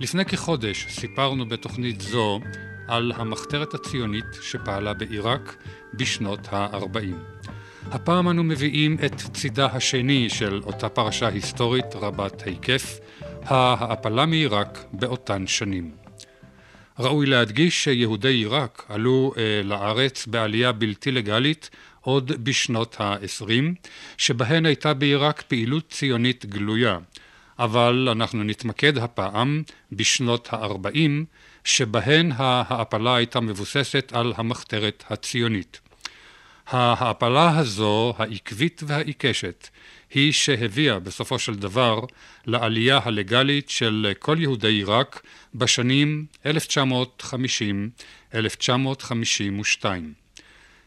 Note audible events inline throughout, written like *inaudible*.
לפני כחודש סיפרנו בתוכנית זו על המחתרת הציונית שפעלה בעיראק בשנות ה-40. הפעם אנו מביאים את צידה השני של אותה פרשה היסטורית רבת היקף, ההעפלה מעיראק באותן שנים. ראוי להדגיש שיהודי עיראק עלו אה, לארץ בעלייה בלתי לגלית עוד בשנות ה-20, שבהן הייתה בעיראק פעילות ציונית גלויה, אבל אנחנו נתמקד הפעם בשנות ה-40, שבהן ההעפלה הייתה מבוססת על המחתרת הציונית. ההעפלה הזו, העקבית והעיקשת, היא שהביאה בסופו של דבר לעלייה הלגלית של כל יהודי עיראק בשנים 1950-1952.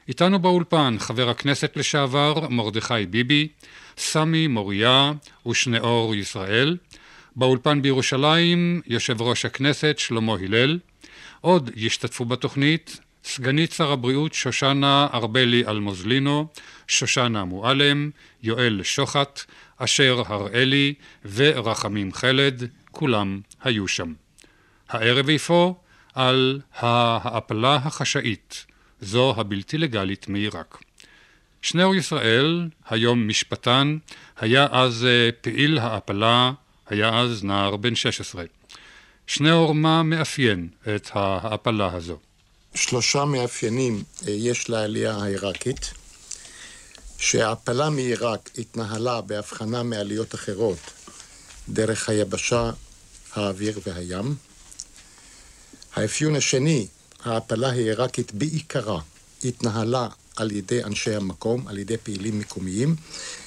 איתנו באולפן חבר הכנסת לשעבר מרדכי ביבי, סמי מוריה ושנאור ישראל, באולפן בירושלים יושב ראש הכנסת שלמה הלל, עוד ישתתפו בתוכנית סגנית שר הבריאות שושנה ארבלי אלמוזלינו, שושנה מועלם, יואל שוחט, אשר הראלי ורחמים חלד, כולם היו שם. הערב אפוא על ההעפלה החשאית, זו הבלתי לגלית מעיראק. שניאור ישראל, היום משפטן, היה אז אה, פעיל העפלה, היה אז נער בן 16. שניאור, מה מאפיין את ההעפלה הזו? שלושה מאפיינים אה, יש לעלייה העיראקית, שההעפלה מעיראק התנהלה בהבחנה מעליות אחרות דרך היבשה, האוויר והים. האפיון השני, ההעפלה העיראקית בעיקרה התנהלה על ידי אנשי המקום, על ידי פעילים מקומיים,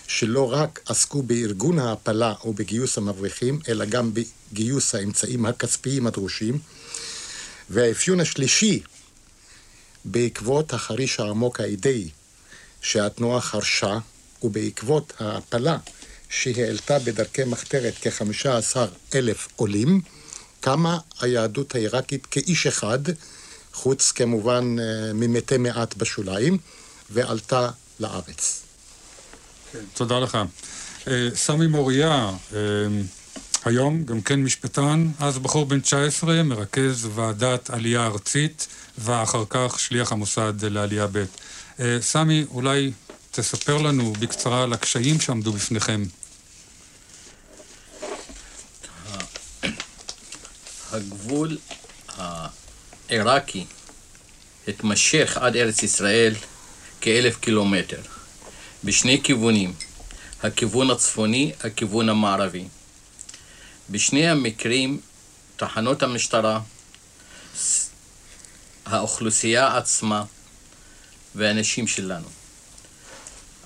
שלא רק עסקו בארגון ההעפלה או בגיוס המבריחים, אלא גם בגיוס האמצעים הכספיים הדרושים. והאפיון השלישי, בעקבות החריש העמוק האידאי שהתנועה חרשה, ובעקבות ההעפלה שהעלתה בדרכי מחתרת כ-15 אלף עולים, קמה היהדות העיראקית כאיש אחד, חוץ כמובן אה, ממתי מעט בשוליים, ועלתה לארץ. כן, תודה לך. אה, סמי מוריה, אה, היום גם כן משפטן, אז בחור בן 19, מרכז ועדת עלייה ארצית, ואחר כך שליח המוסד לעלייה ב'. סמי, אולי תספר לנו בקצרה על הקשיים שעמדו בפניכם. *coughs* הגבול העיראקי התמשך עד ארץ ישראל כאלף קילומטר, בשני כיוונים, הכיוון הצפוני, הכיוון המערבי. בשני המקרים, תחנות המשטרה, האוכלוסייה עצמה והאנשים שלנו.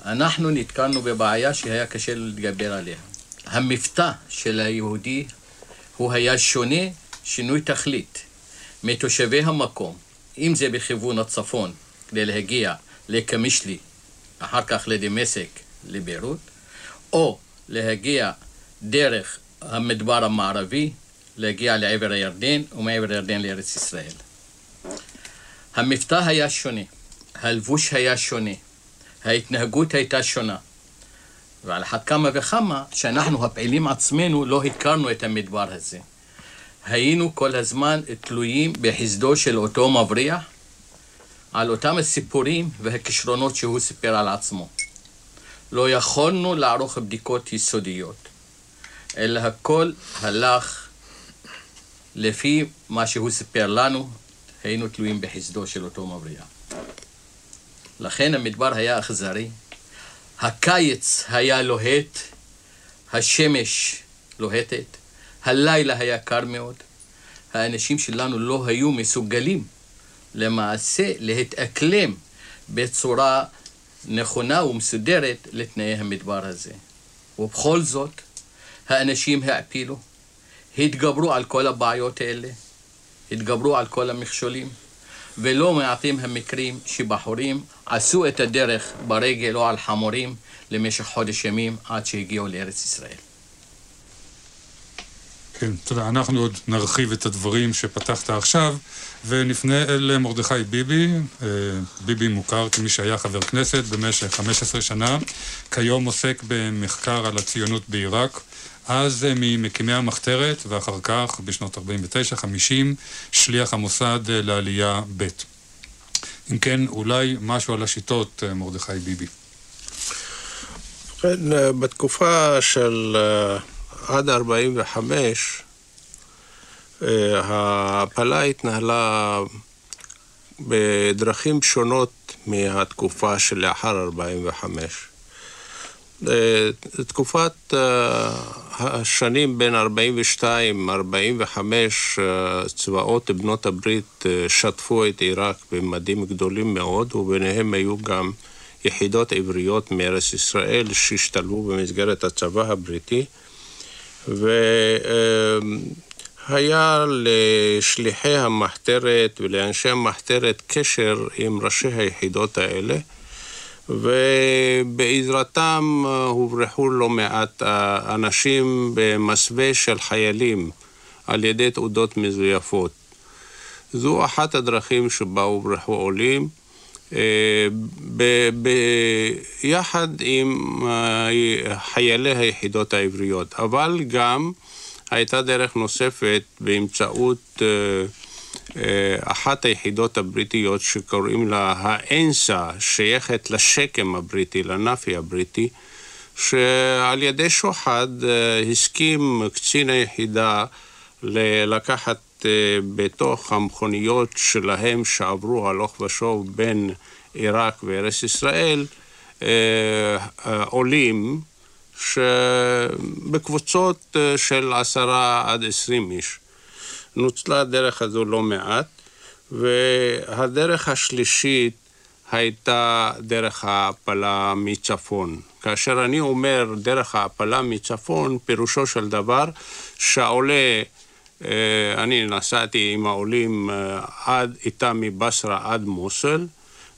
אנחנו נתקלנו בבעיה שהיה קשה להתגבר עליה. המבטא של היהודי הוא היה שונה, שינוי תכלית, מתושבי המקום, אם זה בכיוון הצפון, כדי להגיע לקמישלי, אחר כך לדמשק, לביירות, או להגיע דרך המדבר המערבי, להגיע לעבר הירדן, ומעבר הירדן לארץ ישראל. המבטא היה שונה, הלבוש היה שונה, ההתנהגות הייתה שונה. ועל אחת כמה וכמה שאנחנו הפעילים עצמנו לא הכרנו את המדבר הזה. היינו כל הזמן תלויים בחסדו של אותו מבריח, על אותם הסיפורים והכישרונות שהוא סיפר על עצמו. לא יכולנו לערוך בדיקות יסודיות, אלא הכל הלך לפי מה שהוא סיפר לנו, היינו תלויים בחסדו של אותו מבריח. לכן המדבר היה אכזרי, הקיץ היה לוהט, השמש לוהטת, הלילה היה קר מאוד. האנשים שלנו לא היו מסוגלים למעשה להתאקלם בצורה נכונה ומסודרת לתנאי המדבר הזה. ובכל זאת, האנשים העפילו, התגברו על כל הבעיות האלה, התגברו על כל המכשולים, ולא מעטים המקרים שבחורים עשו את הדרך ברגל או על חמורים למשך חודש ימים עד שהגיעו לארץ ישראל. כן, תודה. אנחנו עוד נרחיב את הדברים שפתחת עכשיו, ונפנה אל מרדכי ביבי. אה, ביבי מוכר כמי שהיה חבר כנסת במשך 15 שנה, כיום עוסק במחקר על הציונות בעיראק. אז אה, ממקימי המחתרת, ואחר כך, בשנות 49-50, שליח המוסד אה, לעלייה ב'. אם כן, אולי משהו על השיטות, מרדכי ביבי. כן, בתקופה של עד 45 ההעפלה התנהלה בדרכים שונות מהתקופה שלאחר 45. תקופת השנים בין 42-45 צבאות בנות הברית שטפו את עיראק בממדים גדולים מאוד, וביניהם היו גם יחידות עבריות מארץ ישראל שהשתלבו במסגרת הצבא הבריטי. והיה לשליחי המחתרת ולאנשי המחתרת קשר עם ראשי היחידות האלה, ובעזרתם הוברחו לא מעט אנשים במסווה של חיילים על ידי תעודות מזויפות. זו אחת הדרכים שבה הוברחו עולים. ביחד עם חיילי היחידות העבריות, אבל גם הייתה דרך נוספת באמצעות אחת היחידות הבריטיות שקוראים לה האנסה, שייכת לשקם הבריטי, לנאפי הבריטי, שעל ידי שוחד הסכים קצין היחידה לקחת בתוך המכוניות שלהם שעברו הלוך ושוב בין עיראק וארץ ישראל, עולים בקבוצות של עשרה עד עשרים איש. נוצלה הדרך הזו לא מעט, והדרך השלישית הייתה דרך ההעפלה מצפון. כאשר אני אומר דרך ההעפלה מצפון, פירושו של דבר שהעולה אה, אני נסעתי עם העולים אה, עד, איתם מבשרה עד מוסול,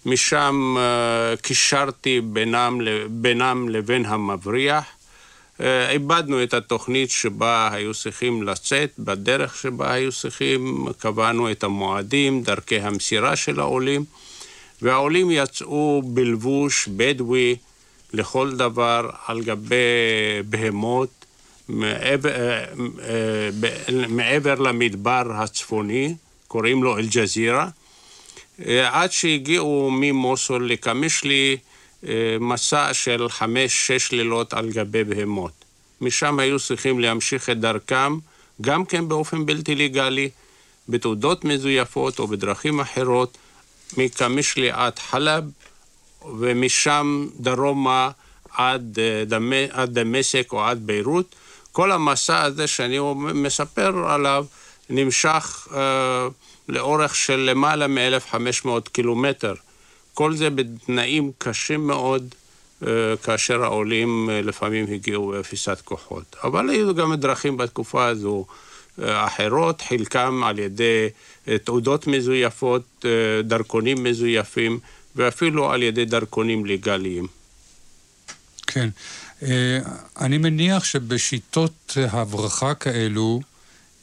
משם אה, קישרתי בינם, בינם לבין המבריח. איבדנו את התוכנית שבה היו צריכים לצאת, בדרך שבה היו צריכים, קבענו את המועדים, דרכי המסירה של העולים, והעולים יצאו בלבוש בדואי לכל דבר על גבי בהמות, אה, אה, מעבר למדבר הצפוני, קוראים לו אל-ג'זירה, אה, עד שהגיעו ממוסול לקמישלי מסע של חמש-שש לילות על גבי בהמות. משם היו צריכים להמשיך את דרכם, גם כן באופן בלתי לגלי, בתעודות מזויפות או בדרכים אחרות, מקמישלי עד חלב, ומשם דרומה עד דמשק או עד ביירות. כל המסע הזה שאני מספר עליו נמשך uh, לאורך של למעלה מ-1500 קילומטר. כל זה בתנאים קשים מאוד, uh, כאשר העולים uh, לפעמים הגיעו באפיסת כוחות. אבל היו גם דרכים בתקופה הזו uh, אחרות, חלקם על ידי uh, תעודות מזויפות, uh, דרכונים מזויפים, ואפילו על ידי דרכונים לגליים. כן. אה, אני מניח שבשיטות הברחה כאלו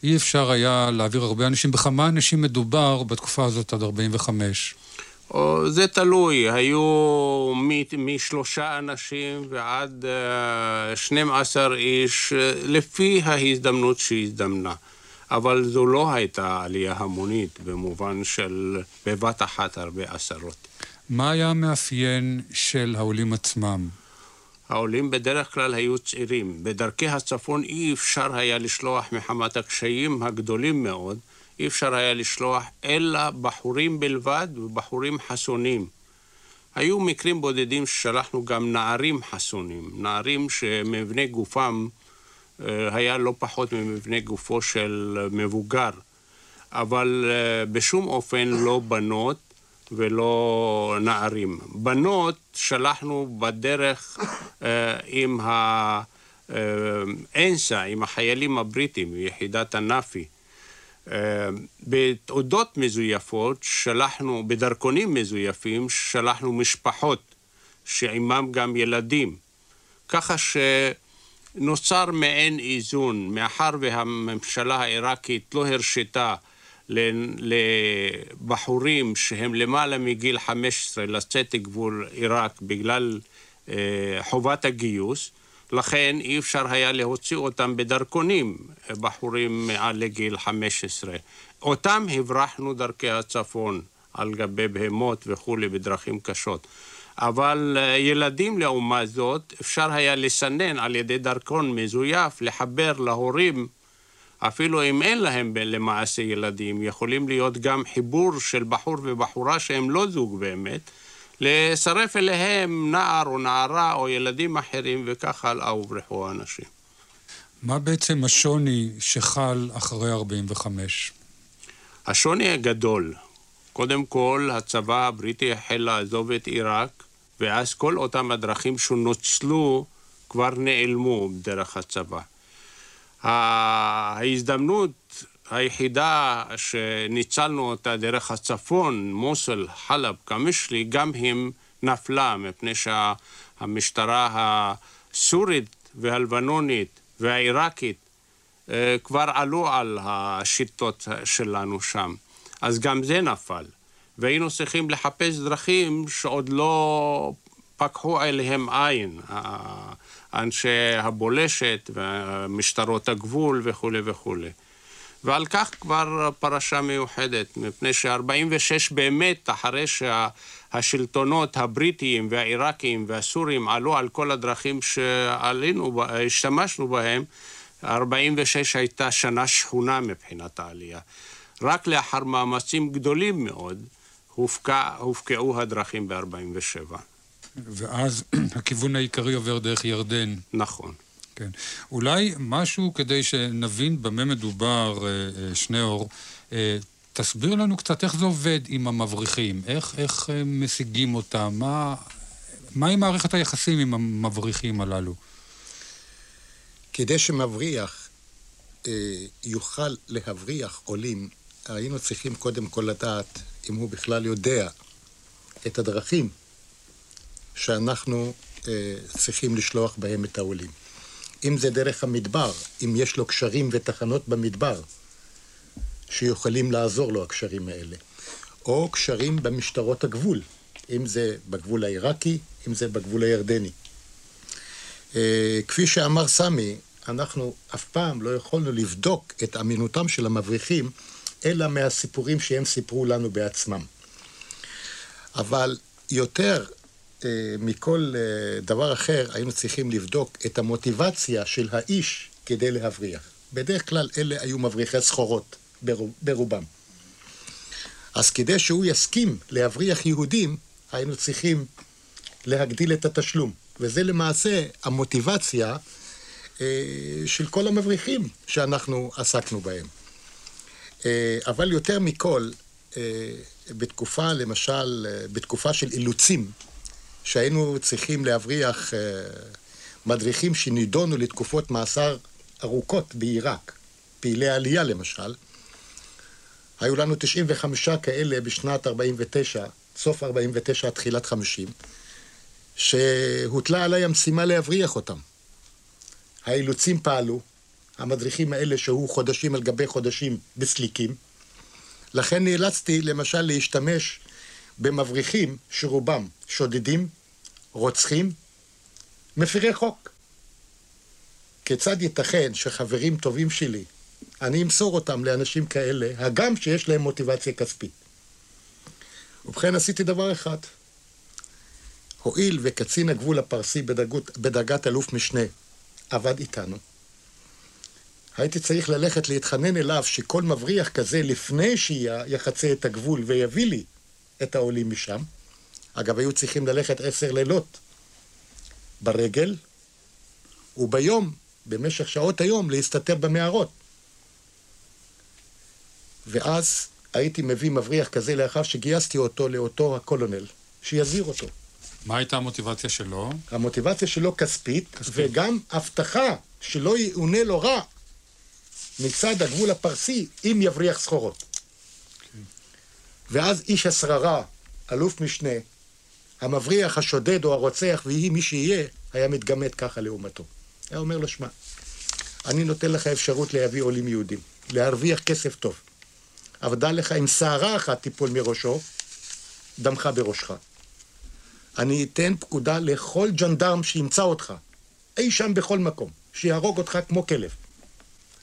אי אפשר היה להעביר הרבה אנשים. בכמה אנשים מדובר בתקופה הזאת עד 45? זה תלוי, היו משלושה אנשים ועד 12 אה, איש, לפי ההזדמנות שהזדמנה. אבל זו לא הייתה עלייה המונית במובן של בבת אחת הרבה עשרות. מה היה המאפיין של העולים עצמם? העולים בדרך כלל היו צעירים. בדרכי הצפון אי אפשר היה לשלוח מחמת הקשיים הגדולים מאוד, אי אפשר היה לשלוח אלא בחורים בלבד ובחורים חסונים. היו מקרים בודדים ששלחנו גם נערים חסונים, נערים שמבנה גופם אה, היה לא פחות ממבנה גופו של מבוגר, אבל אה, בשום אופן לא בנות, ולא נערים. בנות שלחנו בדרך אה, עם האנסה, עם החיילים הבריטים, יחידת הנאפי. אה, בתעודות מזויפות שלחנו, בדרכונים מזויפים, שלחנו משפחות שעימם גם ילדים. ככה נוצר מעין איזון, מאחר והממשלה העיראקית לא הרשתה לבחורים שהם למעלה מגיל 15 לצאת לגבול עיראק בגלל אה, חובת הגיוס, לכן אי אפשר היה להוציא אותם בדרכונים, בחורים מעל לגיל 15. אותם הברחנו דרכי הצפון על גבי בהמות וכולי בדרכים קשות. אבל אה, ילדים לעומת זאת אפשר היה לסנן על ידי דרכון מזויף, לחבר להורים אפילו אם אין להם למעשה ילדים, יכולים להיות גם חיבור של בחור ובחורה שהם לא זוג באמת, לצרף אליהם נער או נערה או ילדים אחרים וכך הלאה וברחו האנשים. מה בעצם השוני שחל אחרי 45? השוני הגדול. קודם כל, הצבא הבריטי החל לעזוב את עיראק, ואז כל אותם הדרכים שנוצלו כבר נעלמו דרך הצבא. ההזדמנות היחידה שניצלנו אותה דרך הצפון, מוסול, חלב, קמישלי, גם הם נפלה, מפני שהמשטרה הסורית והלבנונית והעיראקית אה, כבר עלו על השיטות שלנו שם. אז גם זה נפל. והיינו צריכים לחפש דרכים שעוד לא פקחו אליהם עין. אנשי הבולשת ומשטרות הגבול וכולי וכולי. ועל כך כבר פרשה מיוחדת, מפני ש-46 באמת, אחרי שהשלטונות הבריטיים והעיראקיים והסורים עלו על כל הדרכים שעלינו, השתמשנו בהם, 46 הייתה שנה שכונה מבחינת העלייה. רק לאחר מאמצים גדולים מאוד הופקע, הופקעו הדרכים ב-47. ואז *clears throat* הכיוון העיקרי עובר דרך ירדן. נכון. כן. אולי משהו כדי שנבין במה מדובר, אה, אה, שניאור, אה, תסביר לנו קצת איך זה עובד עם המבריחים, איך, איך משיגים אותם, מה, מהי מערכת היחסים עם המבריחים הללו? כדי שמבריח אה, יוכל להבריח עולים, היינו צריכים קודם כל לדעת אם הוא בכלל יודע את הדרכים שאנחנו אה, צריכים לשלוח בהם את העולים. אם זה דרך המדבר, אם יש לו קשרים ותחנות במדבר, שיכולים לעזור לו הקשרים האלה, או קשרים במשטרות הגבול, אם זה בגבול העיראקי, אם זה בגבול הירדני. אה, כפי שאמר סמי, אנחנו אף פעם לא יכולנו לבדוק את אמינותם של המבריחים, אלא מהסיפורים שהם סיפרו לנו בעצמם. אבל יותר מכל אה, דבר אחר היינו צריכים לבדוק את המוטיבציה של האיש כדי להבריח. בדרך כלל אלה היו מבריחי סחורות ברובם. אז כדי שהוא יסכים להבריח יהודים, היינו צריכים להגדיל את התשלום. וזה למעשה המוטיבציה אה, של כל המבריחים שאנחנו עסקנו בהם. אבל יותר מכל, בתקופה, למשל, בתקופה של אילוצים, שהיינו צריכים להבריח אה, מדריכים שנידונו לתקופות מאסר ארוכות בעיראק, פעילי עלייה למשל. היו לנו 95 כאלה בשנת 49, סוף 49 תחילת 50, שהוטלה עליי המשימה להבריח אותם. האילוצים פעלו, המדריכים האלה שהו חודשים על גבי חודשים בסליקים, לכן נאלצתי למשל להשתמש במבריחים שרובם שודדים, רוצחים, מפירי חוק. כיצד ייתכן שחברים טובים שלי, אני אמסור אותם לאנשים כאלה, הגם שיש להם מוטיבציה כספית? ובכן עשיתי דבר אחד. הואיל וקצין הגבול הפרסי בדרגות, בדרגת אלוף משנה עבד איתנו, הייתי צריך ללכת להתחנן אליו שכל מבריח כזה לפני שיחצה את הגבול ויביא לי את העולים משם. אגב, היו צריכים ללכת עשר לילות ברגל, וביום, במשך שעות היום, להסתתר במערות. ואז הייתי מביא מבריח כזה לאחר שגייסתי אותו לאותו הקולונל, שיזהיר אותו. מה הייתה המוטיבציה שלו? המוטיבציה שלו כספית, כספית. וגם הבטחה שלא יאונה לו רע מצד הגבול הפרסי אם יבריח סחורות. ואז איש השררה, אלוף משנה, המבריח, השודד או הרוצח, ויהי מי שיהיה, היה מתגמד ככה לעומתו. היה אומר לו, שמע, אני נותן לך אפשרות להביא עולים יהודים, להרוויח כסף טוב. אבל דע לך, אם שערה אחת תיפול מראשו, דמך בראשך. אני אתן פקודה לכל ג'נדרם שימצא אותך, אי שם בכל מקום, שיהרוג אותך כמו כלב.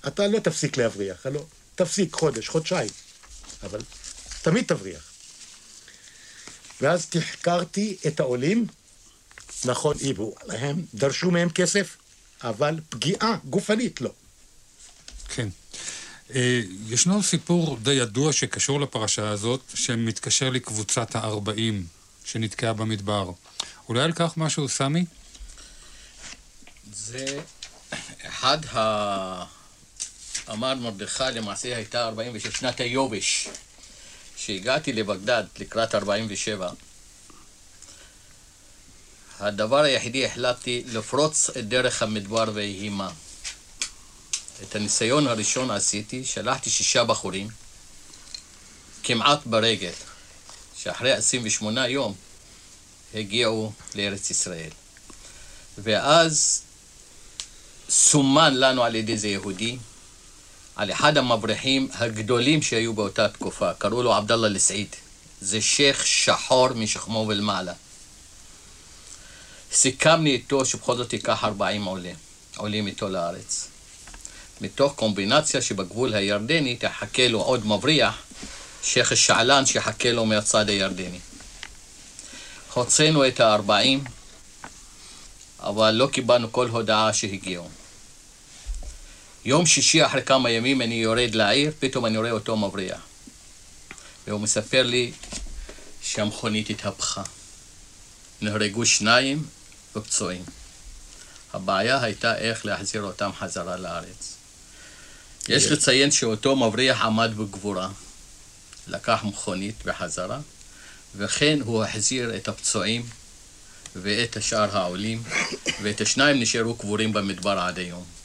אתה לא תפסיק להבריח, הלא, תפסיק חודש, חודשיים, אבל תמיד תבריח. ואז תחקרתי את העולים, נכון, היבו להם, דרשו מהם כסף, אבל פגיעה גופנית לא. כן. אה, ישנו סיפור די ידוע שקשור לפרשה הזאת, שמתקשר לקבוצת הארבעים שנתקעה במדבר. אולי על כך משהו, סמי? זה אחד ה... אמר מרדכי, למעשה הייתה 46 שנת היובש. כשהגעתי לבגדד לקראת 47, הדבר היחידי החלטתי לפרוץ את דרך המדבר ויהי מה. את הניסיון הראשון עשיתי, שלחתי שישה בחורים, כמעט ברגל, שאחרי 28 יום הגיעו לארץ ישראל. ואז סומן לנו על ידי זה יהודי, על אחד המבריחים הגדולים שהיו באותה תקופה, קראו לו עבדאללה לסעיד. זה שייח' שחור משכמו ולמעלה. סיכמני איתו שבכל זאת ייקח 40 עולים, עולים איתו לארץ. מתוך קומבינציה שבגבול הירדני תחכה לו עוד מבריח, שייח' שעלן שיחכה לו מהצד הירדני. הוצאנו את הארבעים, אבל לא קיבלנו כל הודעה שהגיעו. יום שישי אחרי כמה ימים אני יורד לעיר, פתאום אני רואה אותו מבריח. והוא מספר לי שהמכונית התהפכה. נהרגו שניים ופצועים. הבעיה הייתה איך להחזיר אותם חזרה לארץ. יש לציין שאותו מבריח עמד בגבורה, לקח מכונית בחזרה, וכן הוא החזיר את הפצועים ואת השאר העולים, ואת השניים נשארו קבורים במדבר עד היום.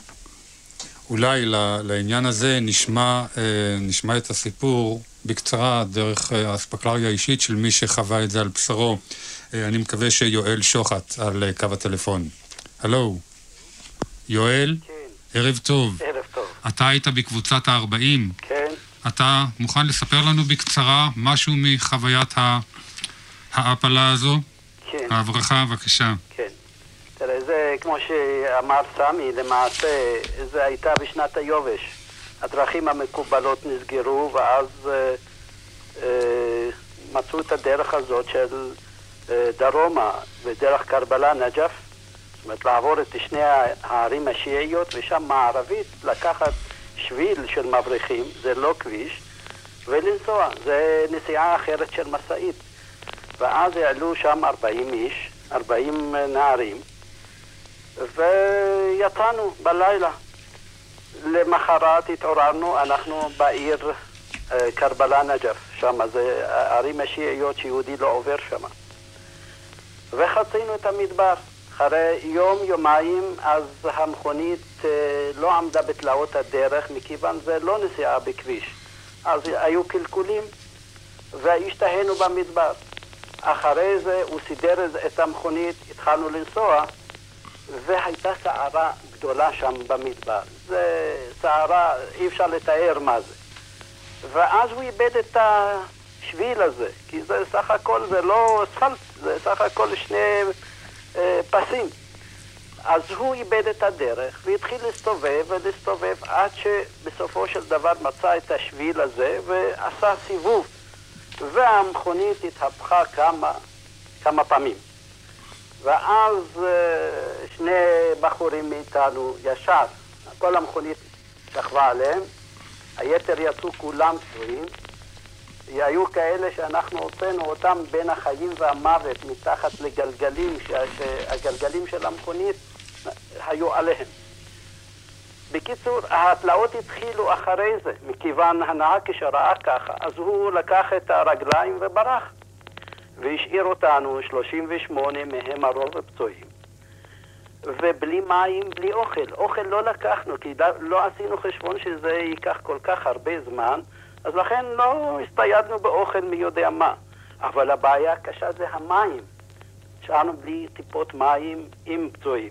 אולי לעניין הזה נשמע, אה, נשמע את הסיפור בקצרה דרך אה, האספקלריה האישית של מי שחווה את זה על בשרו. אה, אני מקווה שיואל שוחט על קו הטלפון. הלו, יואל? כן. ערב טוב. ערב טוב. אתה היית בקבוצת ה-40. כן. אתה מוכן לספר לנו בקצרה משהו מחוויית ההעפלה הזו? כן. ההברחה, בבקשה. כן. כמו שאמר סמי, למעשה זה הייתה בשנת היובש. הדרכים המקובלות נסגרו, ואז אה, אה, מצאו את הדרך הזאת של אה, דרומה, בדרך קרבלה נג'ף, זאת אומרת לעבור את שני הערים השיעיות, ושם מערבית לקחת שביל של מבריחים, זה לא כביש, ולנסוע, זה נסיעה אחרת של משאית. ואז העלו שם 40 איש, 40 נערים, ויצאנו בלילה. למחרת התעוררנו, אנחנו בעיר אה, קרבלה נג'ף, שם זה ערים השיעיות שיהודי לא עובר שם. וחצינו את המדבר. אחרי יום, יומיים, אז המכונית אה, לא עמדה בתלאות הדרך, מכיוון זה לא נסיעה בכביש. אז היו קלקולים, והשתהינו במדבר. אחרי זה הוא סידר את המכונית, התחלנו לנסוע, והייתה סערה גדולה שם במדבר. זה סערה, אי אפשר לתאר מה זה. ואז הוא איבד את השביל הזה, כי זה סך הכל, זה לא אספלט, זה סך הכל שני אה, פסים. אז הוא איבד את הדרך והתחיל להסתובב ולהסתובב עד שבסופו של דבר מצא את השביל הזה ועשה סיבוב. והמכונית התהפכה כמה, כמה פעמים. ואז אה, שני בחורים מאיתנו ישר, כל המכונית שכבה עליהם, היתר יצאו כולם פצועים. היו כאלה שאנחנו הוצאנו אותם בין החיים והמוות מתחת לגלגלים, שהגלגלים של המכונית היו עליהם. בקיצור, התלאות התחילו אחרי זה, מכיוון הנהג כשראה ככה, אז הוא לקח את הרגליים וברח. והשאיר אותנו 38 מהם הרוב פצועים. ובלי מים, בלי אוכל. אוכל לא לקחנו, כי לא עשינו חשבון שזה ייקח כל כך הרבה זמן, אז לכן לא הסתיידנו באוכל מי יודע מה. אבל הבעיה הקשה זה המים. שארנו בלי טיפות מים עם פצועים.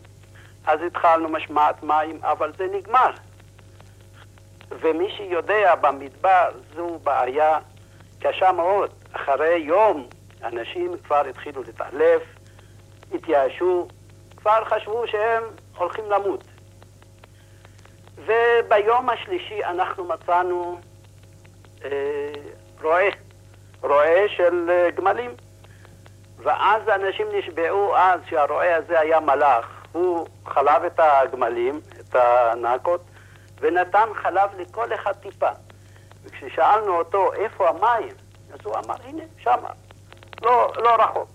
אז התחלנו משמעת מים, אבל זה נגמר. ומי שיודע במדבר זו בעיה קשה מאוד. אחרי יום אנשים כבר התחילו להתעלף, התייאשו, כבר חשבו שהם הולכים למות. וביום השלישי אנחנו מצאנו אה, רועה, רועה של אה, גמלים. ואז אנשים נשבעו אז שהרועה הזה היה מלאך. הוא חלב את הגמלים, את הנקות, ונתן חלב לכל אחד טיפה. וכששאלנו אותו איפה המים, אז הוא אמר, הנה, שמה, לא, לא רחוק.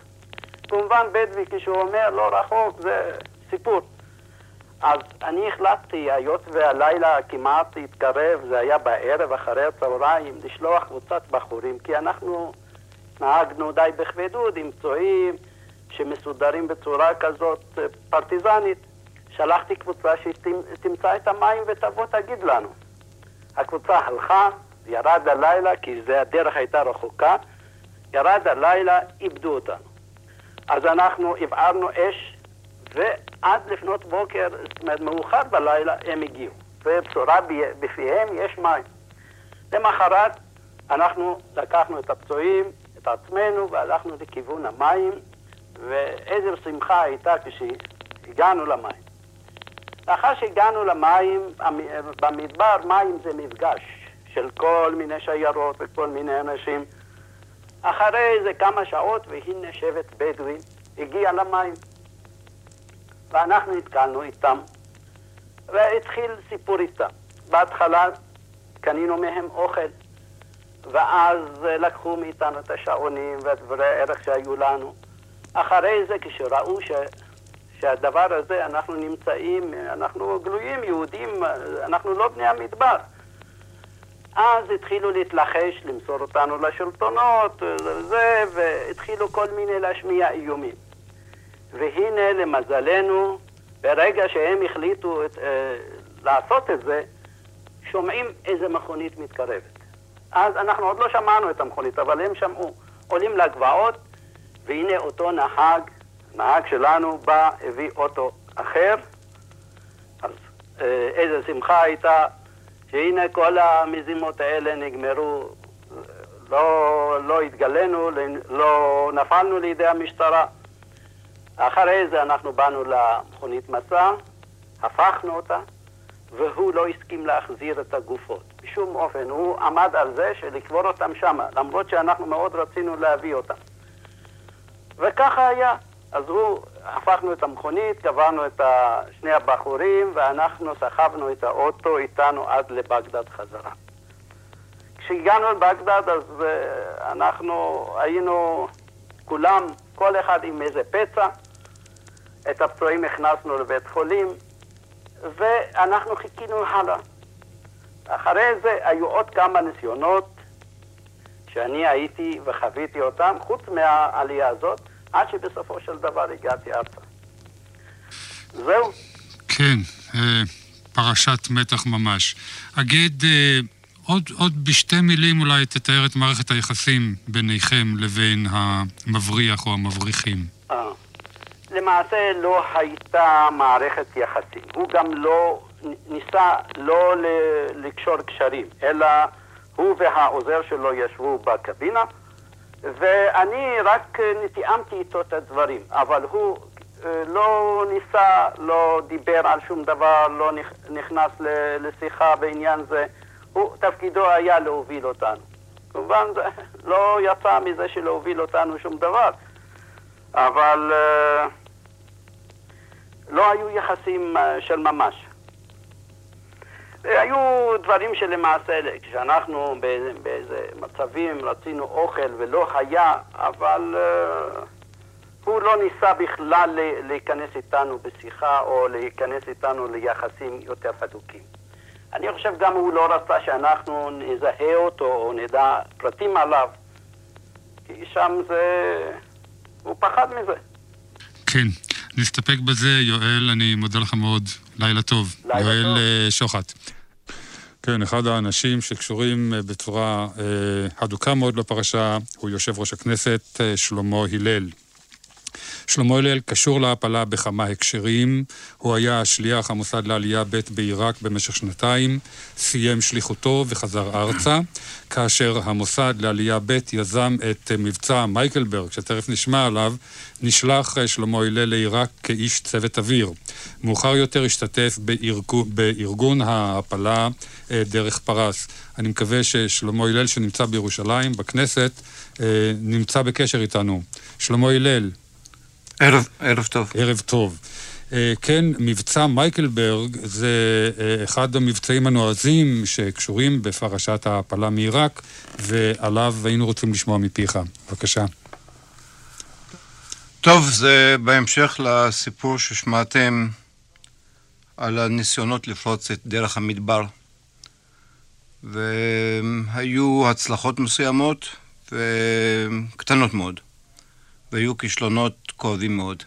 כמובן בדואי כשהוא אומר לא רחוק זה סיפור. אז אני החלטתי, היות והלילה כמעט התקרב, זה היה בערב אחרי הצהריים, לשלוח קבוצת בחורים, כי אנחנו נהגנו די בכבדות עם פצועים שמסודרים בצורה כזאת אה, פרטיזנית. שלחתי קבוצה שתמצא את המים ותבוא תגיד לנו. הקבוצה הלכה, ירד הלילה, כי זה הדרך הייתה רחוקה, ירד הלילה, איבדו אותנו. אז אנחנו הבערנו אש, ועד לפנות בוקר, זאת אומרת מאוחר בלילה, הם הגיעו. ובשורה בפיהם יש מים. למחרת אנחנו לקחנו את הפצועים, את עצמנו, והלכנו לכיוון המים, ואיזו שמחה הייתה כשהגענו למים. לאחר שהגענו למים, במדבר מים זה מפגש של כל מיני שיירות וכל מיני אנשים. אחרי איזה כמה שעות, והנה שבט בדואי הגיע למים. ואנחנו נתקלנו איתם, והתחיל סיפור איתם. בהתחלה קנינו מהם אוכל, ואז לקחו מאיתנו את השעונים והדברי הערך שהיו לנו. אחרי זה, כשראו ש... שהדבר הזה, אנחנו נמצאים, אנחנו גלויים, יהודים, אנחנו לא בני המדבר. אז התחילו להתלחש, למסור אותנו לשלטונות, זה, והתחילו כל מיני להשמיע איומים. והנה, למזלנו, ברגע שהם החליטו את, אה, לעשות את זה, שומעים איזה מכונית מתקרבת. אז אנחנו עוד לא שמענו את המכונית, אבל הם שמעו. עולים לגבעות, והנה אותו נהג, נהג שלנו, בא, הביא אוטו אחר. אז אה, איזה שמחה הייתה שהנה כל המזימות האלה נגמרו, לא, לא התגלינו, לא נפלנו לידי המשטרה. אחרי זה אנחנו באנו למכונית מסע, הפכנו אותה, והוא לא הסכים להחזיר את הגופות. בשום אופן, הוא עמד על זה שלקבור אותם שמה, למרות שאנחנו מאוד רצינו להביא אותם. וככה היה. אז הוא, הפכנו את המכונית, קבענו את שני הבחורים, ואנחנו סחבנו את האוטו איתנו עד לבגדד חזרה. כשהגענו לבגדד, אז uh, אנחנו היינו כולם, כל אחד עם איזה פצע. את הפצועים הכנסנו לבית חולים, ואנחנו חיכינו הלאה. אחרי זה היו עוד כמה ניסיונות שאני הייתי וחוויתי אותם, חוץ מהעלייה הזאת, עד שבסופו של דבר הגעתי ארצה. זהו. כן, אה, פרשת מתח ממש. אגיד, אה, עוד, עוד בשתי מילים אולי תתאר את מערכת היחסים ביניכם לבין המבריח או המבריחים. אה, למעשה לא הייתה מערכת יחסים. הוא גם לא ניסה לא לקשור קשרים, אלא הוא והעוזר שלו ישבו בקבינה, ואני רק תיאמתי איתו את הדברים, אבל הוא אה, לא ניסה, לא דיבר על שום דבר, לא נכנס לשיחה בעניין זה. הוא, תפקידו היה להוביל אותנו. כמובן, זה *laughs* לא יצא מזה שלהוביל אותנו שום דבר, אבל uh, לא היו יחסים של ממש. היו דברים שלמעשה, כשאנחנו באיזה מצבים רצינו אוכל ולא היה, אבל uh, הוא לא ניסה בכלל להיכנס איתנו בשיחה או להיכנס איתנו ליחסים יותר הדוקים. אני חושב גם הוא לא רצה שאנחנו נזהה אותו או נדע פרטים עליו, כי שם זה... הוא פחד מזה. כן. נסתפק בזה, יואל, אני מודה לך מאוד. לילה טוב. לילה יואל טוב. אה, שוחט. כן, אחד האנשים שקשורים אה, בצורה אה, הדוקה מאוד לפרשה הוא יושב ראש הכנסת אה, שלמה הלל. שלמה הלל קשור להעפלה בכמה הקשרים. הוא היה שליח המוסד לעלייה ב' בעיראק במשך שנתיים, סיים שליחותו וחזר ארצה, כאשר המוסד לעלייה ב' יזם את מבצע מייקלברג, שתכף נשמע עליו, נשלח שלמה הלל לעיראק כאיש צוות אוויר. מאוחר יותר השתתף בארגון, בארגון ההעפלה אה, דרך פרס. אני מקווה ששלמה הלל שנמצא בירושלים, בכנסת, אה, נמצא בקשר איתנו. שלמה הלל. ערב, ערב טוב. ערב טוב. אה, כן, מבצע מייקלברג זה אה, אחד המבצעים הנועזים שקשורים בפרשת ההעפלה מעיראק, ועליו היינו רוצים לשמוע מפיך. בבקשה. טוב, זה בהמשך לסיפור ששמעתם על הניסיונות לפרוץ את דרך המדבר. והיו הצלחות מסוימות וקטנות מאוד, והיו כישלונות כואבים מאוד.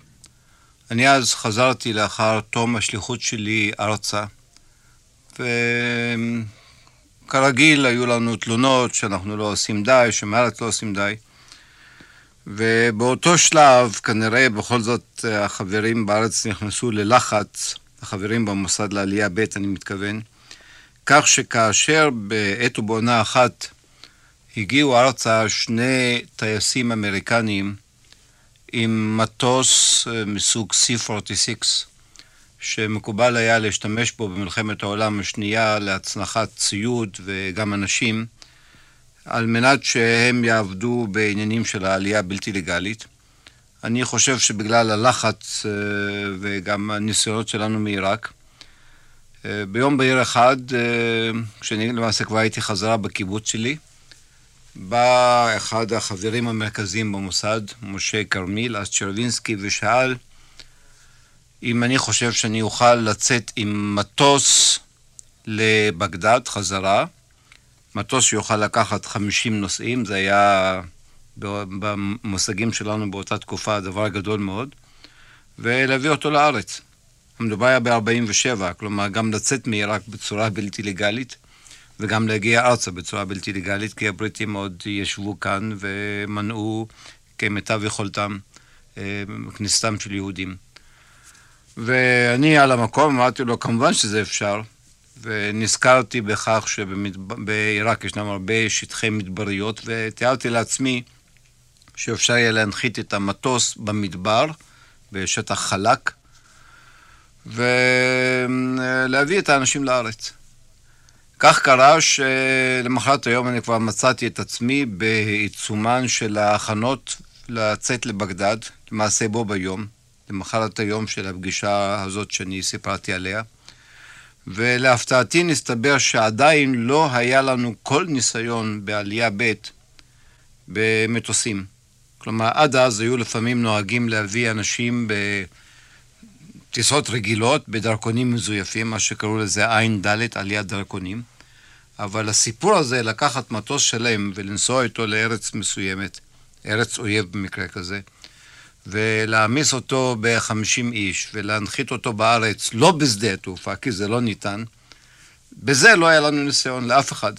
אני אז חזרתי לאחר תום השליחות שלי ארצה, וכרגיל היו לנו תלונות שאנחנו לא עושים די, שמארץ לא עושים די. ובאותו שלב, כנראה בכל זאת החברים בארץ נכנסו ללחץ, החברים במוסד לעלייה ב', אני מתכוון, כך שכאשר בעת ובעונה אחת הגיעו ארצה שני טייסים אמריקנים עם מטוס אה, מסוג C-46, שמקובל היה להשתמש בו במלחמת העולם השנייה להצנחת ציוד וגם אנשים, על מנת שהם יעבדו בעניינים של העלייה הבלתי לגלית. אני חושב שבגלל הלחץ אה, וגם הניסיונות שלנו מעיראק, אה, ביום בהיר אחד, כשאני למעשה כבר הייתי חזרה בקיבוץ שלי, בא אחד החברים המרכזיים במוסד, משה כרמיל, אז צ'רווינסקי, ושאל אם אני חושב שאני אוכל לצאת עם מטוס לבגדד חזרה, מטוס שיוכל לקחת 50 נוסעים, זה היה במושגים שלנו באותה תקופה דבר גדול מאוד, ולהביא אותו לארץ. המדובר היה ב-47, כלומר גם לצאת מעיראק בצורה בלתי לגלית. וגם להגיע ארצה בצורה בלתי לגלית, כי הבריטים עוד ישבו כאן ומנעו כמיטב יכולתם אה, כניסתם של יהודים. ואני על המקום אמרתי לו, כמובן שזה אפשר, ונזכרתי בכך שבעיראק ישנם הרבה שטחי מדבריות, ותיארתי לעצמי שאפשר יהיה להנחית את המטוס במדבר, בשטח חלק, ולהביא את האנשים לארץ. כך קרה שלמחרת היום אני כבר מצאתי את עצמי בעיצומן של ההכנות לצאת לבגדד, למעשה בו ביום, למחרת היום של הפגישה הזאת שאני סיפרתי עליה. ולהפתעתי נסתבר שעדיין לא היה לנו כל ניסיון בעלייה ב' במטוסים. כלומר, עד אז היו לפעמים נוהגים להביא אנשים בטיסות רגילות, בדרכונים מזויפים, מה שקראו לזה עין ד', עליית דרכונים. אבל הסיפור הזה, לקחת מטוס שלם ולנסוע איתו לארץ מסוימת, ארץ אויב במקרה כזה, ולהעמיס אותו ב-50 איש, ולהנחית אותו בארץ, לא בשדה התעופה, כי זה לא ניתן, בזה לא היה לנו ניסיון לאף אחד.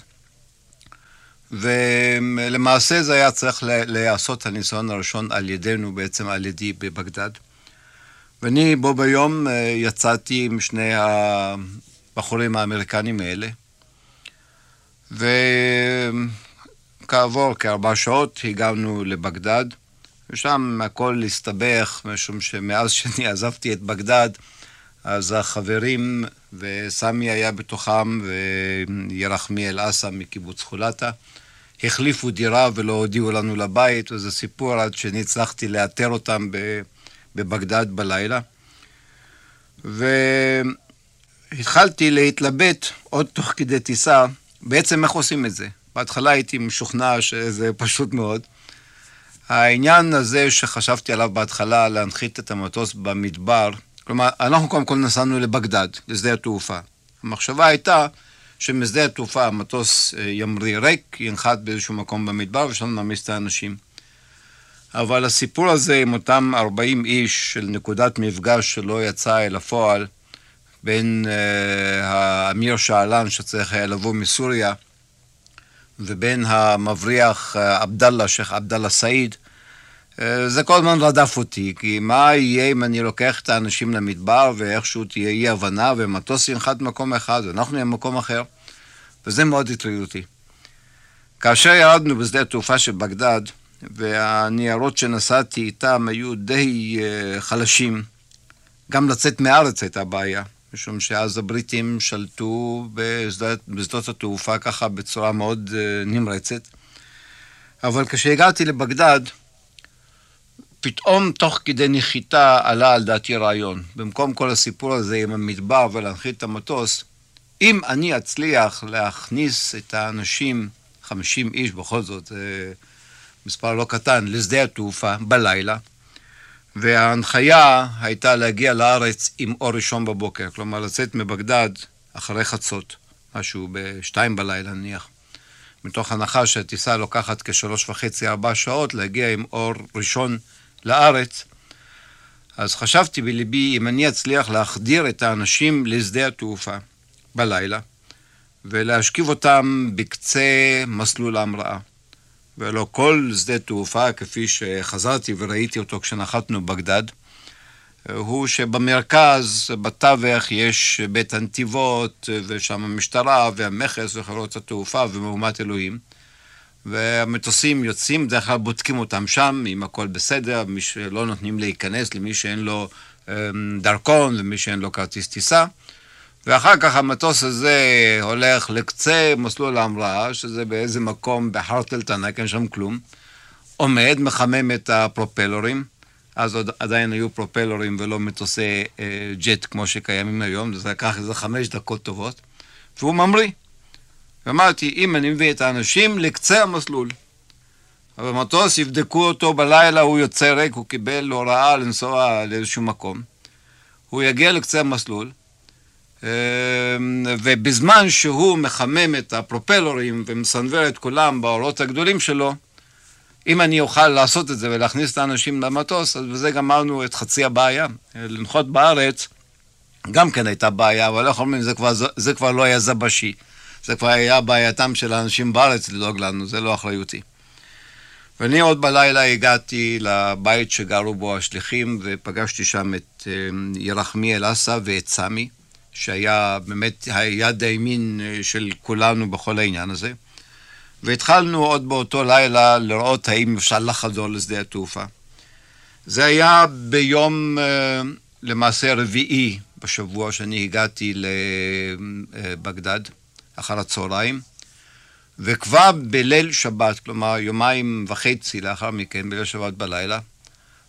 ולמעשה זה היה צריך להיעשות הניסיון הראשון על ידינו, בעצם על ידי בבגדד. ואני בו ביום אה, יצאתי עם שני הבחורים האמריקנים האלה, וכעבור כארבע שעות הגענו לבגדד, ושם הכל הסתבך, משום שמאז *laughs* שאני עזבתי את בגדד, אז החברים, וסמי היה בתוכם, וירחמיאל אסא מקיבוץ חולתה, החליפו דירה ולא הודיעו לנו לבית, וזה סיפור עד שאני הצלחתי לאתר אותם בבגדד בלילה. והתחלתי להתלבט עוד תוך כדי טיסה, בעצם איך עושים את זה? בהתחלה הייתי משוכנע שזה פשוט מאוד. העניין הזה שחשבתי עליו בהתחלה, להנחית את המטוס במדבר, כלומר, אנחנו קודם כל נסענו לבגדד, לשדה התעופה. המחשבה הייתה שמשדה התעופה המטוס אה, ימריא ריק, ינחת באיזשהו מקום במדבר ושם נעמיס את האנשים. אבל הסיפור הזה עם אותם 40 איש של נקודת מפגש שלא יצא אל הפועל, בין uh, האמיר שעלן שצריך היה לבוא מסוריה ובין המבריח uh, עבדאללה, שייח' עבדאללה סעיד, אה, זה כל הזמן רדף אותי, כי מה יהיה אם אני לוקח את האנשים למדבר ואיכשהו תהיה אי הבנה ומטוס ינחת במקום אחד ואנחנו נהיה במקום אחר, וזה מאוד הטריד אותי. כאשר ירדנו בשדה התעופה של בגדד, והניירות שנסעתי איתם היו די uh, חלשים, גם לצאת מארץ הייתה בעיה, משום שאז הבריטים שלטו בשדות, בשדות התעופה ככה בצורה מאוד uh, נמרצת. אבל כשהגעתי לבגדד, פתאום תוך כדי נחיתה עלה על דעתי רעיון. במקום כל הסיפור הזה עם המדבר ולהנחית את המטוס, אם אני אצליח להכניס את האנשים, 50 איש בכל זאת, זה מספר לא קטן, לשדה התעופה בלילה, וההנחיה הייתה להגיע לארץ עם אור ראשון בבוקר, כלומר לצאת מבגדד אחרי חצות, משהו בשתיים בלילה נניח. מתוך הנחה שהטיסה לוקחת כשלוש וחצי, ארבע שעות להגיע עם אור ראשון לארץ, אז חשבתי בליבי, אם אני אצליח להחדיר את האנשים לשדה התעופה בלילה, ולהשכיב אותם בקצה מסלול ההמראה. ולא כל שדה תעופה, כפי שחזרתי וראיתי אותו כשנחתנו בגדד, הוא שבמרכז, בתווך, יש בית הנתיבות, ושם המשטרה והמכס וחברות התעופה ומהומת אלוהים. והמטוסים יוצאים, בדרך כלל בודקים אותם שם, אם הכל בסדר, מי שלא נותנים להיכנס למי שאין לו אמ, דרכון ומי שאין לו כרטיס טיסה. ואחר כך המטוס הזה הולך לקצה מסלול ההמראה, שזה באיזה מקום בחרטלטנק, אין שם כלום, עומד, מחמם את הפרופלורים, אז עוד עדיין היו פרופלורים ולא מטוסי אה, ג'ט כמו שקיימים היום, זה לקח איזה חמש דקות טובות, והוא ממריא. ואמרתי, אם אני מביא את האנשים לקצה המסלול, במטוס יבדקו אותו בלילה, הוא יוצא ריק, הוא קיבל הוראה לנסוע לאיזשהו מקום. הוא יגיע לקצה המסלול, ובזמן שהוא מחמם את הפרופלורים ומסנוור את כולם באורות הגדולים שלו, אם אני אוכל לעשות את זה ולהכניס את האנשים למטוס, אז בזה גמרנו את חצי הבעיה. לנחות בארץ גם כן הייתה בעיה, אבל איך אומרים, זה כבר, זה כבר לא היה זבשי. זה כבר היה בעייתם של האנשים בארץ לדאוג לנו, זה לא אחריותי. ואני עוד בלילה הגעתי לבית שגרו בו השליחים, ופגשתי שם את אמ, ירחמיאל אסא ואת סמי. שהיה באמת היד הימין אה, של כולנו בכל העניין הזה. והתחלנו עוד באותו לילה לראות האם אפשר לחזור לשדה התעופה. זה היה ביום אה, למעשה רביעי בשבוע שאני הגעתי לבגדד, אחר הצהריים, וכבר בליל שבת, כלומר יומיים וחצי לאחר מכן, בליל שבת בלילה,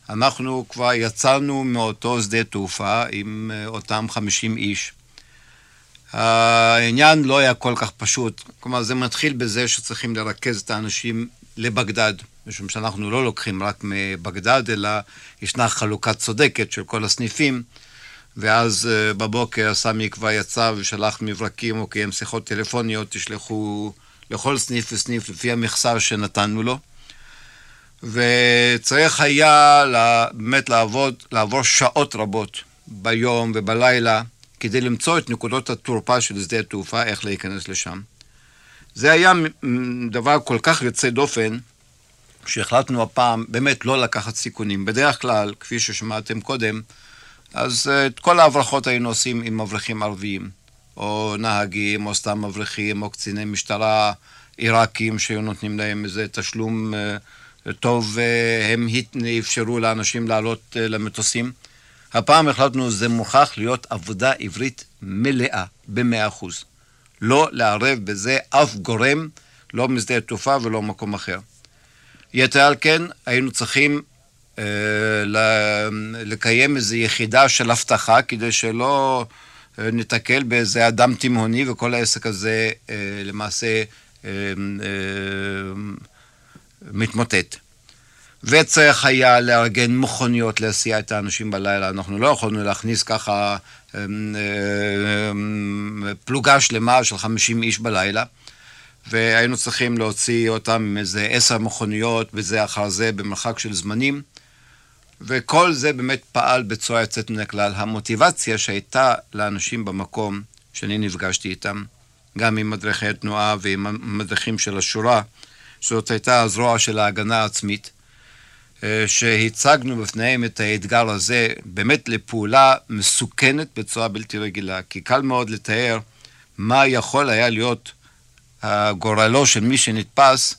אנחנו כבר יצאנו מאותו שדה תעופה עם אה, אותם 50 איש. העניין לא היה כל כך פשוט. כלומר, זה מתחיל בזה שצריכים לרכז את האנשים לבגדד, משום שאנחנו לא לוקחים רק מבגדד, אלא ישנה חלוקה צודקת של כל הסניפים. ואז uh, בבוקר סמי כבר יצא ושלח מברקים או קיים שיחות טלפוניות, תשלחו לכל סניף וסניף לפי המכסר שנתנו לו. וצריך היה באמת לעבוד, לעבור שעות רבות ביום ובלילה כדי למצוא את נקודות התורפה של שדה התעופה, איך להיכנס לשם. זה היה דבר כל כך יוצא דופן, שהחלטנו הפעם באמת לא לקחת סיכונים. בדרך כלל, כפי ששמעתם קודם, אז אה, את כל ההברחות היינו עושים עם מבריחים ערביים, או נהגים, או סתם מבריחים, או קציני משטרה עיראקים שהיו נותנים להם איזה תשלום אה, טוב, אה, הם אפשרו לאנשים לעלות למטוסים. הפעם החלטנו שזה מוכרח להיות עבודה עברית מלאה, במאה אחוז. לא לערב בזה אף גורם, לא משדה התעופה ולא מקום אחר. יתר על כן, היינו צריכים אה, לקיים איזו יחידה של אבטחה, כדי שלא אה, ניתקל באיזה אדם תימהוני, וכל העסק הזה אה, למעשה אה, אה, מתמוטט. וצריך היה לארגן מכוניות להסיע את האנשים בלילה. אנחנו לא יכולנו להכניס ככה אמ, אמ, פלוגה שלמה של 50 איש בלילה, והיינו צריכים להוציא אותם עם איזה עשר מכוניות וזה אחר זה במרחק של זמנים. וכל זה באמת פעל בצורה יוצאת מן הכלל. המוטיבציה שהייתה לאנשים במקום שאני נפגשתי איתם, גם עם מדריכי התנועה ועם המדריכים של השורה, זאת הייתה הזרוע של ההגנה העצמית, שהצגנו בפניהם את האתגר הזה באמת לפעולה מסוכנת בצורה בלתי רגילה, כי קל מאוד לתאר מה יכול היה להיות גורלו של מי שנתפס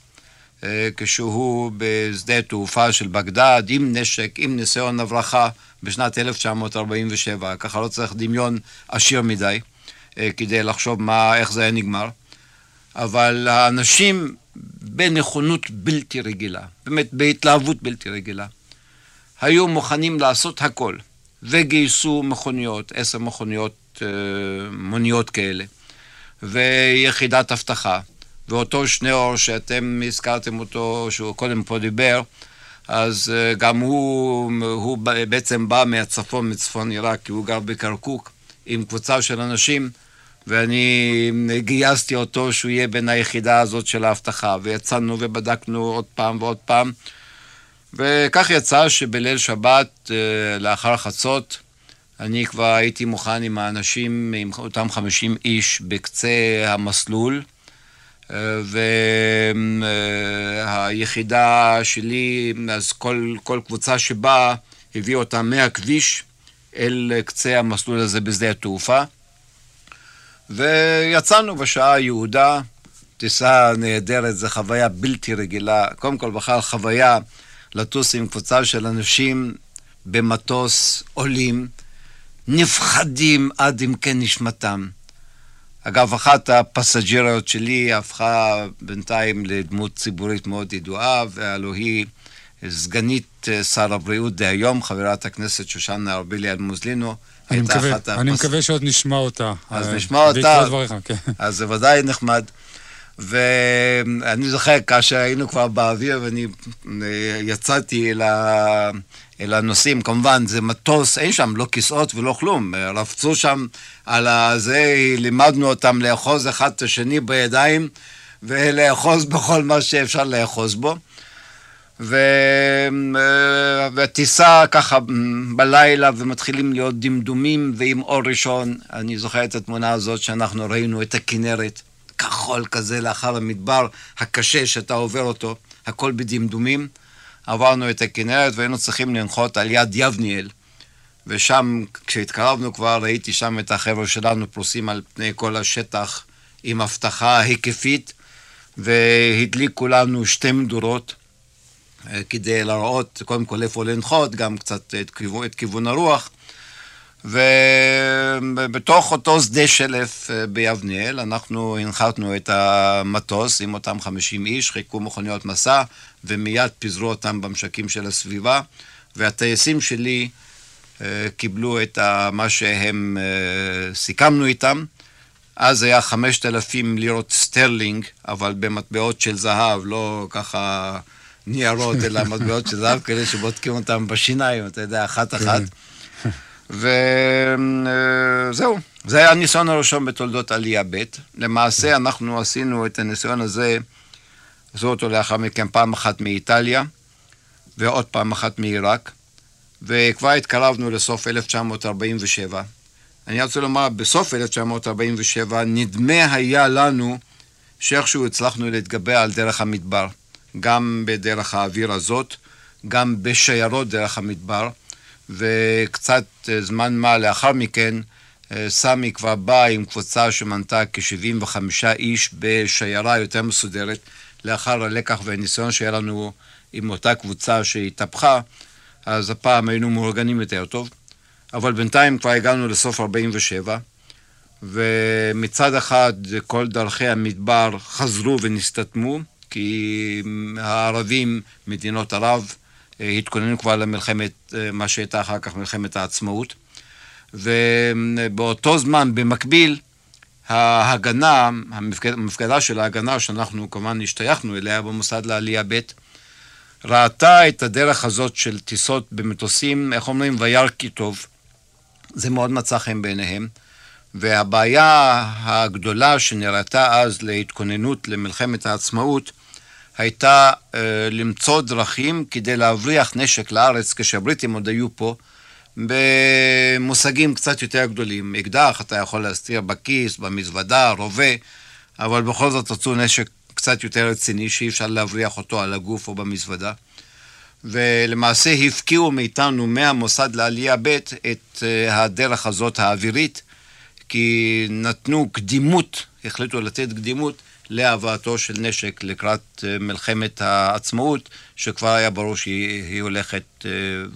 אה, כשהוא בשדה תעופה של בגדד עם נשק, עם ניסיון הברחה בשנת 1947. ככה לא צריך דמיון עשיר מדי אה, כדי לחשוב מה, איך זה היה נגמר. אבל האנשים בנכונות בלתי רגילה, באמת בהתלהבות בלתי רגילה, היו מוכנים לעשות הכל, וגייסו מכוניות, עשר מכוניות, אה, מוניות כאלה, ויחידת אבטחה, ואותו שניאור שאתם הזכרתם אותו, שהוא קודם פה דיבר, אז אה, גם הוא, הוא בעצם בא מהצפון, מצפון עיראק, כי הוא גר בקרקוק, עם קבוצה של אנשים ואני גייסתי אותו שהוא יהיה בין היחידה הזאת של האבטחה, ויצאנו ובדקנו עוד פעם ועוד פעם. וכך יצא שבליל שבת, אה, לאחר חצות, אני כבר הייתי מוכן עם האנשים, עם אותם 50 איש, בקצה המסלול, אה, והיחידה שלי, אז כל, כל קבוצה שבאה, הביא אותה מהכביש אל קצה המסלול הזה בשדה התעופה. ויצאנו בשעה יהודה, טיסה נהדרת, זו חוויה בלתי רגילה. קודם כל, בכלל חוויה לטוס עם קבוצה של אנשים במטוס עולים, נפחדים עד עמקי נשמתם. אגב, אחת הפסג'ריות שלי הפכה בינתיים לדמות ציבורית מאוד ידועה, והלוא היא סגנית שר הבריאות דהיום, חברת הכנסת שושנה ארבילי אלמוזלינו. אני מקווה, אני מקווה שעוד נשמע אותה. אז uh, נשמע אותה, דבריך, כן. *laughs* אז זה ודאי נחמד. ואני זוכר, כאשר היינו כבר באוויר ואני אה, יצאתי אל, ה... אל הנוסעים, כמובן, זה מטוס, אין שם לא כיסאות ולא כלום. רפצו שם על הזה, לימדנו אותם לאחוז אחד את השני בידיים ולאחוז בכל מה שאפשר לאחוז בו. ו... אה, והטיסה ככה בלילה ומתחילים להיות דמדומים ועם אור ראשון. אני זוכר את התמונה הזאת שאנחנו ראינו את הכנרת, כחול כזה לאחר המדבר הקשה שאתה עובר אותו, הכל בדמדומים. עברנו את הכנרת והיינו צריכים לנחות על יד יבניאל. ושם, כשהתקרבנו כבר, ראיתי שם את החבר'ה שלנו פרוסים על פני כל השטח עם אבטחה היקפית, והדליקו לנו שתי מדורות. אה, כדי להראות קודם כל איפה לנחות, גם קצת את כיוון, את כיוון הרוח. ובתוך אותו שדה שלף אה, ביבניאל, אנחנו הנחתנו את המטוס עם אותם 50 איש, חיכו מכוניות מסע, ומיד פיזרו אותם במשקים של הסביבה, והטייסים שלי אה, קיבלו את מה שהם סיכמנו איתם. אז היה 5,000 לירות סטרלינג, אבל במטבעות של זהב, לא ככה ניירות, אלא מטבעות של זהב כאלה שבודקים אותם בשיניים, אתה יודע, אחת-אחת. כן. וזהו, זה היה הניסיון הראשון בתולדות עלייה ב'. למעשה אנחנו עשינו את הניסיון הזה, עשו אותו לאחר מכן פעם אחת מאיטליה, ועוד פעם אחת מעיראק, וכבר התקרבנו לסוף 1947. אני רוצה לומר, בסוף 1947 נדמה היה לנו שאיכשהו הצלחנו להתגבר על דרך המדבר. גם בדרך האוויר הזאת, גם בשיירות דרך המדבר, וקצת אה, זמן מה לאחר מכן, אה, סמי כבר בא עם קבוצה שמנתה כ-75 איש בשיירה יותר מסודרת, לאחר הלקח והניסיון שהיה לנו עם אותה קבוצה שהתהפכה, אז הפעם היינו מאורגנים יותר טוב. אבל בינתיים כבר הגענו לסוף 47, ומצד אחד כל דרכי המדבר חזרו ונסתתמו, כי הערבים, מדינות ערב, אה, התכוננו כבר למלחמת, אה, מה שהייתה אחר כך מלחמת העצמאות. ובאותו זמן, במקביל, ההגנה, המפקד, המפקדה של ההגנה, שאנחנו כמובן השתייכנו אליה במוסד לעלייה ב', ראתה את הדרך הזאת של טיסות במטוסים, איך אומרים, וירא כי טוב. זה מאוד מצא חן בעיניהם. והבעיה הגדולה שנראתה אז להתכוננות למלחמת העצמאות הייתה uh, למצוא דרכים כדי להבריח נשק לארץ כשהבריטים עוד היו פה במושגים קצת יותר גדולים. אקדח אתה יכול להסתיר בכיס, במזוודה, רובה, אבל בכל זאת רצו נשק קצת יותר רציני שאי אפשר להבריח אותו על הגוף או במזוודה. ולמעשה הפקיעו מאיתנו, מהמוסד לעלייה ב', את אה, הדרך הזאת האווירית, כי נתנו קדימות, החליטו לתת קדימות להבאתו של נשק לקראת אה, מלחמת העצמאות, שכבר היה ברור שהיא הולכת אה,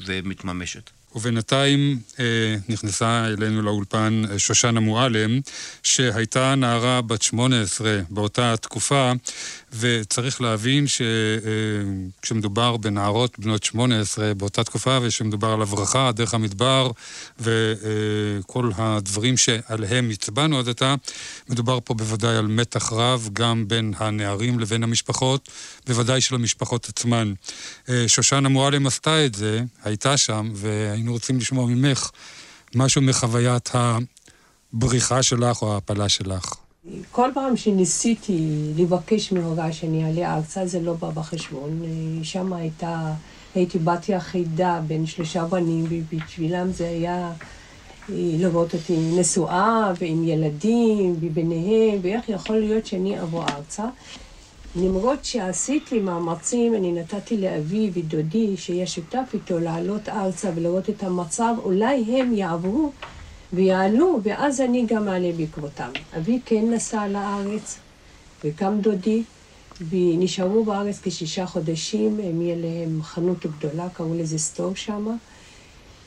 ומתממשת. ובינתיים אה, נכנסה אלינו לאולפן שושנה מועלם, שהייתה נערה בת 18 באותה תקופה, וצריך להבין שכשמדובר אה, בנערות בנות 18 באותה תקופה, ושמדובר על הברחה דרך המדבר, וכל אה, הדברים שעליהם הצבענו עד עתה, מדובר פה בוודאי על מתח רב, גם בין הנערים לבין המשפחות, בוודאי של המשפחות עצמן. אה, שושנה מועלם עשתה את זה, הייתה שם, והיינו רוצים לשמוע ממך משהו מחוויית הבריחה שלך או ההפלה שלך. כל פעם שניסיתי לבקש מהוריי שאני אעלה ארצה, זה לא בא בחשבון. שם הייתה, הייתי בת יחידה בין שלושה בנים, ובשבילם זה היה אה, לראות אותי נשואה ועם ילדים וביניהם, ואיך יכול להיות שאני אבוא ארצה. למרות שעשיתי מאמצים, אני נתתי לאבי ודודי, שיהיה שותף איתו, לעלות ארצה ולראות את המצב, אולי הם יעברו ויעלו, ואז אני גם אעלה בעקבותם. אבי כן נסע לארץ, וגם דודי, ונשארו בארץ כשישה חודשים, הם יהיה להם חנות גדולה, קראו לזה סטור שמה,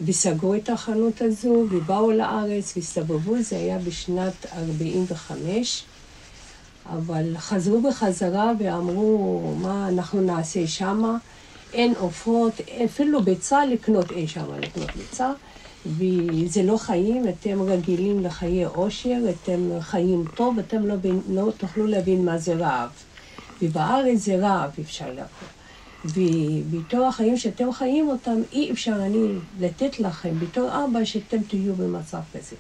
וסגרו את החנות הזו, ובאו לארץ, והסתובבו, זה היה בשנת 45'. אבל חזרו בחזרה ואמרו, מה אנחנו נעשה שמה? אין עופות, אפילו ביצה לקנות אין שמה לקנות ביצה. וזה לא חיים, אתם רגילים לחיי עושר, אתם חיים טוב, אתם לא, לא תוכלו להבין מה זה רעב. ובארץ זה רעב, אפשר להגיד. ובתור החיים שאתם חיים אותם, אי אפשר אני לתת לכם בתור אבא שאתם תהיו במצב כזה.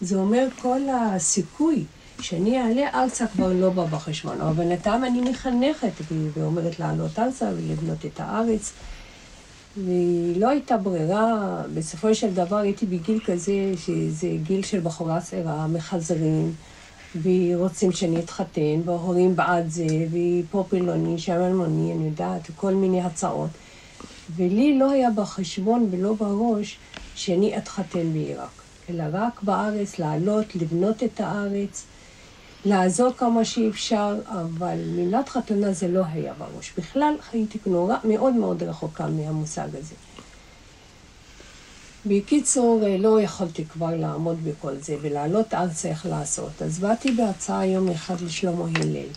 זה אומר כל הסיכוי שאני אעלה ארצה כבר לא בא בחשבון, אבל בינתיים אני מחנכת ואומרת לעלות ארצה ולבנות את הארץ. ולא הייתה ברירה, בסופו של דבר הייתי בגיל כזה, שזה גיל של בחורה צעירה, מחזרים, ורוצים שאני אתחתן, וההורים בעד זה, ופה פילוני, שם אלמוני, אני יודעת, כל מיני הצעות. ולי לא היה בחשבון ולא בראש שאני אתחתן בעיראק, אלא רק בארץ, לעלות, לבנות את הארץ. לעזור כמה שאפשר, אבל מילת חתונה זה לא היה בראש. בכלל הייתי נורא מאוד מאוד רחוקה מהמושג הזה. בקיצור, לא יכולתי כבר לעמוד בכל זה ולעלות ארצה איך לעשות. אז באתי בהצעה יום אחד לשלמה הלל.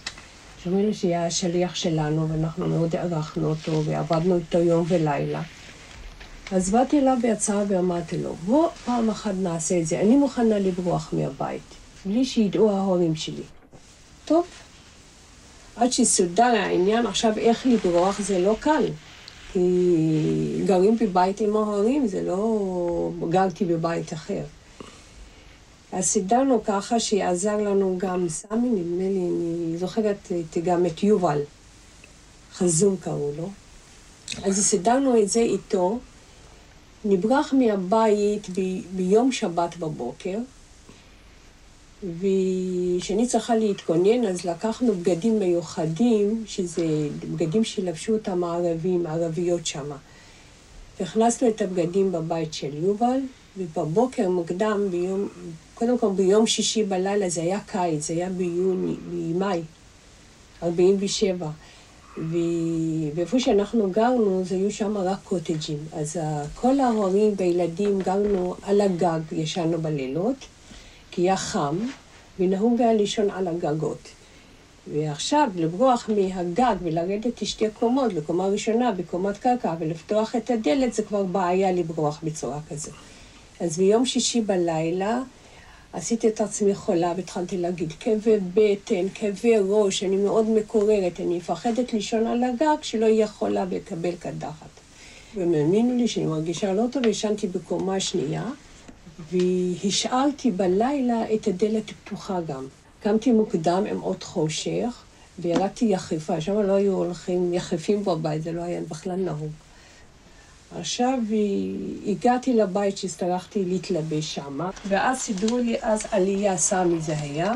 שלמה הלל שהיה השליח שלנו ואנחנו מאוד הערכנו אותו ועבדנו איתו יום ולילה. אז באתי אליו בהצעה ואמרתי לו, בוא פעם אחת נעשה את זה, אני מוכנה לברוח מהבית. בלי שידעו ההורים שלי. טוב, עד שסודר העניין עכשיו איך לברוח זה לא קל. כי גרים בבית עם ההורים, זה לא גרתי בבית אחר. אז סידרנו ככה שיעזר לנו גם סמי, נדמה לי, אני זוכרת גם את יובל, חזום קראו לו. אז סידרנו את זה איתו, נברח מהבית ב- ביום שבת בבוקר, וכשאני צריכה להתכונן, אז לקחנו בגדים מיוחדים, שזה בגדים שלבשו אותם הערבים, הערביות שמה. הכנסנו את הבגדים בבית של יובל, ובבוקר מוקדם, ביום, קודם כל ביום שישי בלילה, זה היה קיץ, זה היה ביוני, במאי, 47. ואיפה שאנחנו גרנו, זה היו שם רק קוטג'ים. אז כל ההורים והילדים גרנו על הגג, ישנו בלילות. כי היה חם, ונהוג היה לישון על הגגות. ועכשיו, לברוח מהגג ולרדת לשתי קומות, לקומה ראשונה בקומת קרקע, ולפתוח את הדלת, זה כבר בעיה לברוח בצורה כזו. אז ביום שישי בלילה עשיתי את עצמי חולה והתחלתי להגיד כאבי בטן, כאבי ראש, אני מאוד מקוררת, אני מפחדת לישון על הגג שלא אהיה חולה ולקבל קדחת. והם האמינו לי שאני מרגישה לא טוב, ישנתי בקומה שנייה. והשארתי בלילה את הדלת פתוחה גם. קמתי מוקדם עם עוד חושך, וירדתי יחפה, שם לא היו הולכים יחפים בבית, זה לא היה בכלל נהוג. עכשיו הגעתי לבית שהצטרכתי להתלבש שם, ואז סידרו לי אז עלייה, סמי זה היה.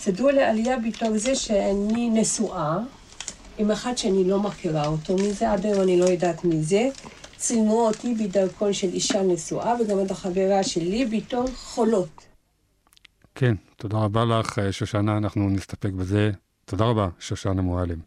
סידרו לי עלייה בתור זה שאני נשואה, עם אחד שאני לא מכירה אותו מזה, עד היום אני לא יודעת מי זה. צילמו אותי בדרכון של אישה נשואה, וגם את החברה שלי בעיתון חולות. כן, תודה רבה לך, שושנה, אנחנו נסתפק בזה. תודה רבה, שושנה מועלם.